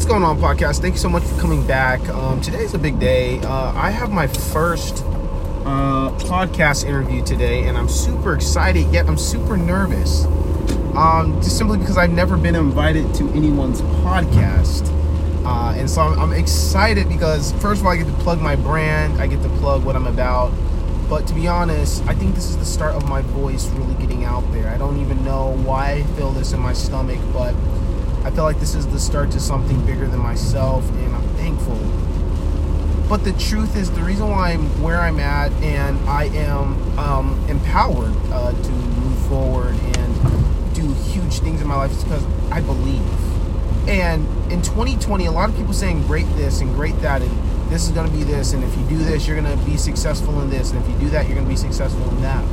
What's going on, podcast? Thank you so much for coming back. Um, today's a big day. Uh, I have my first uh, podcast interview today, and I'm super excited, yet I'm super nervous. Um, just simply because I've never been invited to anyone's podcast. Uh, and so I'm, I'm excited because, first of all, I get to plug my brand, I get to plug what I'm about. But to be honest, I think this is the start of my voice really getting out there. I don't even know why I feel this in my stomach, but I feel like this is the start to something bigger than myself, and I'm thankful. But the truth is, the reason why I'm where I'm at and I am um, empowered uh, to move forward and do huge things in my life is because I believe. And in 2020, a lot of people saying great this and great that, and this is going to be this, and if you do this, you're going to be successful in this, and if you do that, you're going to be successful in that.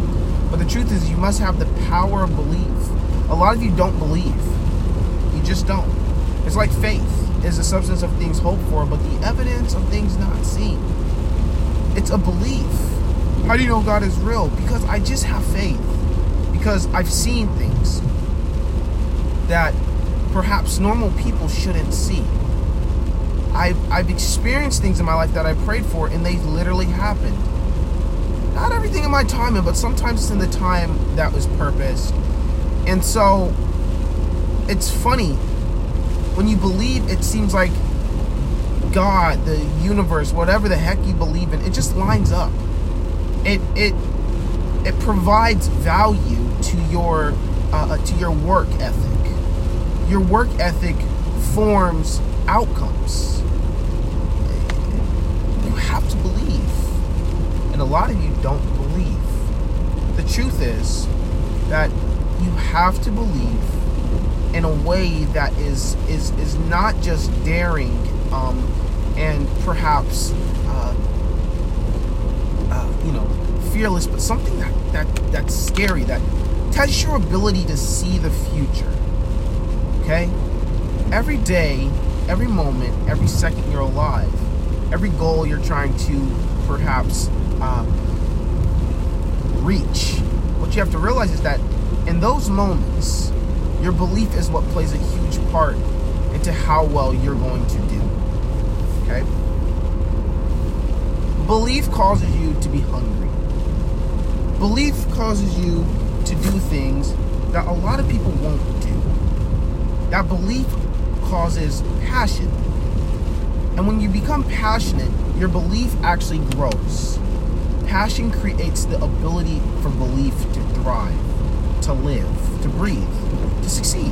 But the truth is, you must have the power of belief. A lot of you don't believe. Just don't. It's like faith is the substance of things hoped for, but the evidence of things not seen. It's a belief. How do you know God is real? Because I just have faith. Because I've seen things that perhaps normal people shouldn't see. I've, I've experienced things in my life that I prayed for and they literally happened. Not everything in my timing, but sometimes it's in the time that was purposed. And so it's funny when you believe it seems like God, the universe, whatever the heck you believe in, it just lines up. It it it provides value to your uh, to your work ethic. Your work ethic forms outcomes. You have to believe. And a lot of you don't believe. The truth is that you have to believe in a way that is is is not just daring um, and perhaps uh, uh, you know fearless, but something that that that's scary that tests your ability to see the future. Okay, every day every moment, every second you're alive, every goal you're trying to perhaps uh, reach, what you have to realize is that in those moments, your belief is what plays a huge part into how well you're going to do. Okay? Belief causes you to be hungry. Belief causes you to do things that a lot of people won't do. That belief causes passion. And when you become passionate, your belief actually grows. Passion creates the ability for belief to thrive, to live, to breathe, to succeed.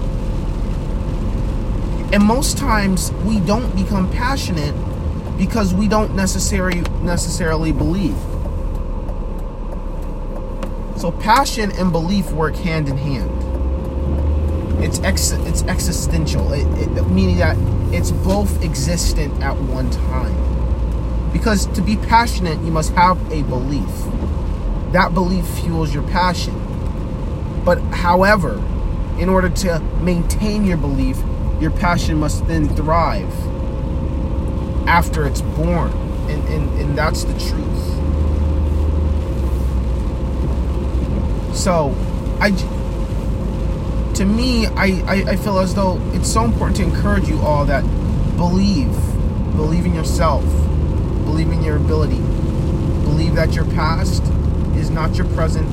And most times we don't become passionate because we don't necessarily necessarily believe. So passion and belief work hand in hand it's ex- it's existential, it, it, meaning that it's both existent at one time. Because to be passionate, you must have a belief. That belief fuels your passion. But however, in order to maintain your belief, your passion must then thrive after it's born. And, and, and that's the truth. So, I to me, I, I, I, feel as though it's so important to encourage you all that believe. Believe in yourself. Believe in your ability. Believe that your past is not your present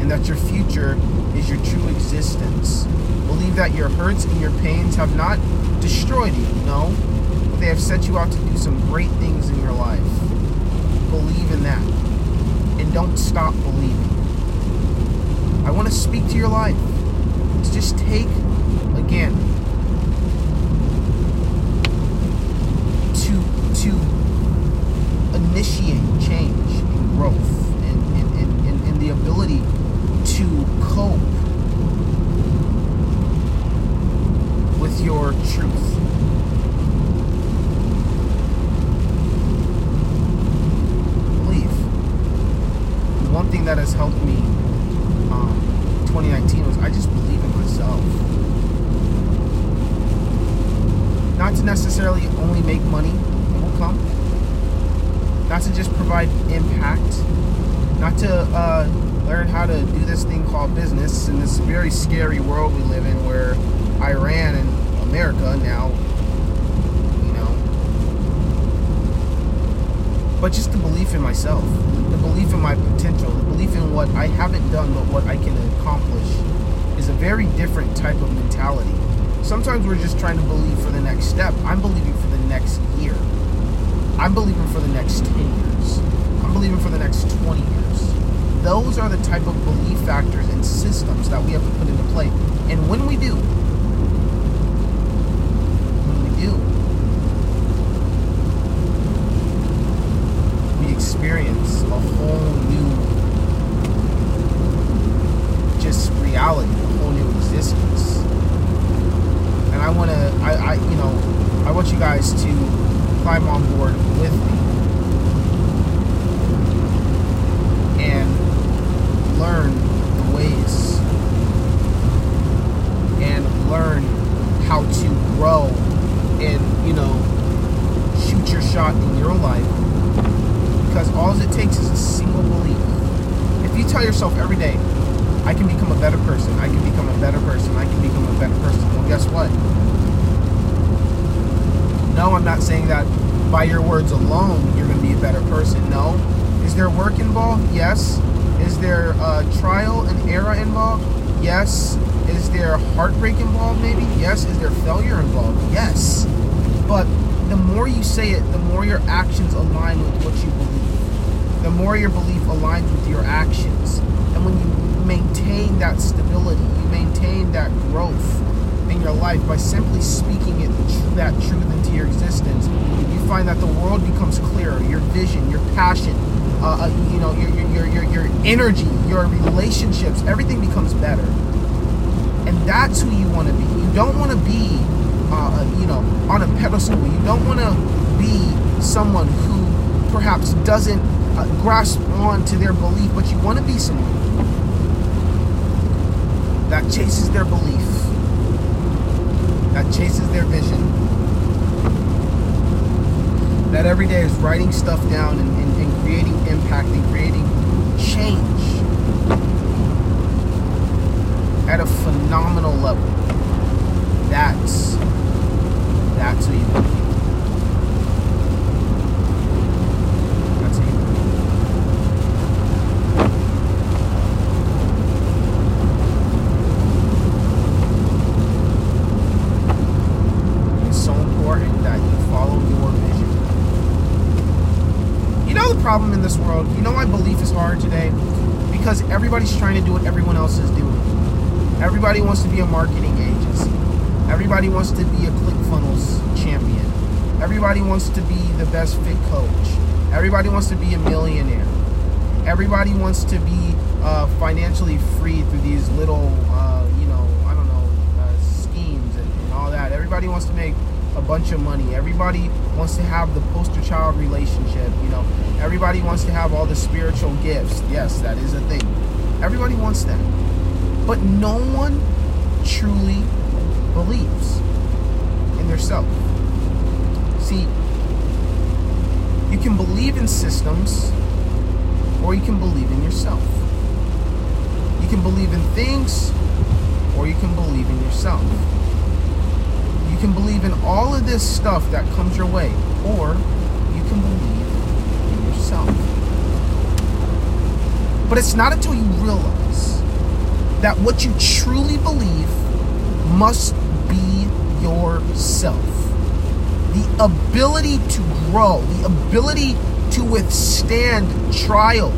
and that your future is your true existence. Believe that your hurts and your pains have not destroyed you, no, but they have set you out to do some great things in your life. Believe in that. And don't stop believing. I want to speak to your life to just take again to to initiate change and growth and, and, and, and the ability to cope with your truth. Believe. One thing that has helped me um, 2019 was I just believe in myself. Not to necessarily only make money, it will come. Not to just provide impact. Not to uh, learn how to do this thing called business in this very scary world we live in where but just the belief in myself, the belief in my potential, the belief in what I haven't done but what I can accomplish is a very different type of mentality. Sometimes we're just trying to believe for the next step. I'm believing for the next year. I'm believing for the next 10 years. I'm believing for the next 20 years. Those are the type of belief factors and systems that we have to put into play. And when we do, when we do, we experience a whole new just reality, a whole new existence. And I want to, I, I, you know, I want you guys to climb on board with me and learn the ways and learn how to grow and, you know, shoot your shot in your life because all it takes is a single belief. If you tell yourself every day, I can become a better person, I can become a better person, I can become a better person, well, guess what? No, I'm not saying that by your words alone you're going to be a better person. No. Is there work involved? Yes. Is there uh, trial and error involved? Yes. Is there heartbreak involved? Maybe? Yes. Is there failure involved? Yes. But the more you say it, the more your actions align with what you believe. The more your belief aligns with your actions. And when you maintain that stability, you maintain that growth in your life by simply speaking it that truth into your existence, you find that the world becomes clearer. Your vision, your passion, uh, uh, you know, your, your your your energy, your relationships, everything becomes better. And that's who you want to be. You don't want to be, uh, you know, on a pedestal. You don't want to be someone who perhaps doesn't uh, Uh, grasp on to their belief, but you want to be someone that chases their belief that chases their vision, that every day is writing stuff down and, and, and creating impact and creating change at a phenomenal level. That's that's who you want to be. That's who you want to be. It's so important that you follow your vision. You know the problem in this world? You know why belief is hard today? Because everybody's trying to do what everyone else is doing. Everybody wants to be a marketing agency. Everybody wants to be a ClickFunnels champion. Everybody wants to be the best fit coach. Everybody wants to be a millionaire. Everybody wants to be uh, financially free through these little, uh, you know, I don't know, uh, schemes and, and all that. Everybody wants to make a bunch of money. Everybody wants to have the poster child relationship. You know, everybody wants to have all the spiritual gifts. Yes, that is a thing. Everybody wants that. But no one truly believes in their self. See, you can believe in systems or you can believe in yourself. You can believe in things or you can believe in yourself. Believe in all of this stuff that comes your way or you can believe in yourself. But it's not until you realize that what you truly believe must be yourself. The ability to grow, the ability to withstand trial,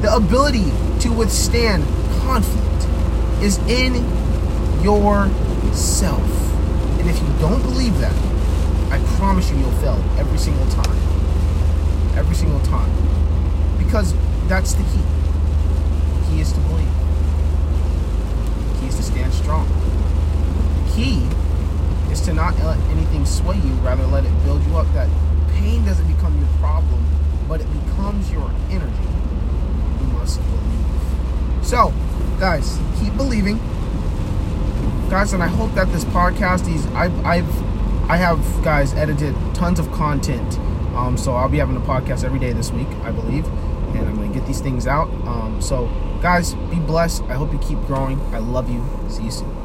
the ability to withstand conflict is in yourself. And if you don't believe that, I promise you you'll fail every single time. Every single time. Because that's the key. The key is to believe. The key is to stand strong. The key is to not let anything sway you, rather let it build you up. That pain doesn't become your problem, but it becomes your energy. You must believe. So, guys, keep believing. Guys, and I hope that this podcast is I've I've I have guys edited tons of content. Um, so I'll be having a podcast every day this week, I believe, and I'm gonna get these things out. Um, so guys, be blessed. I hope you keep growing. I love you. See you soon.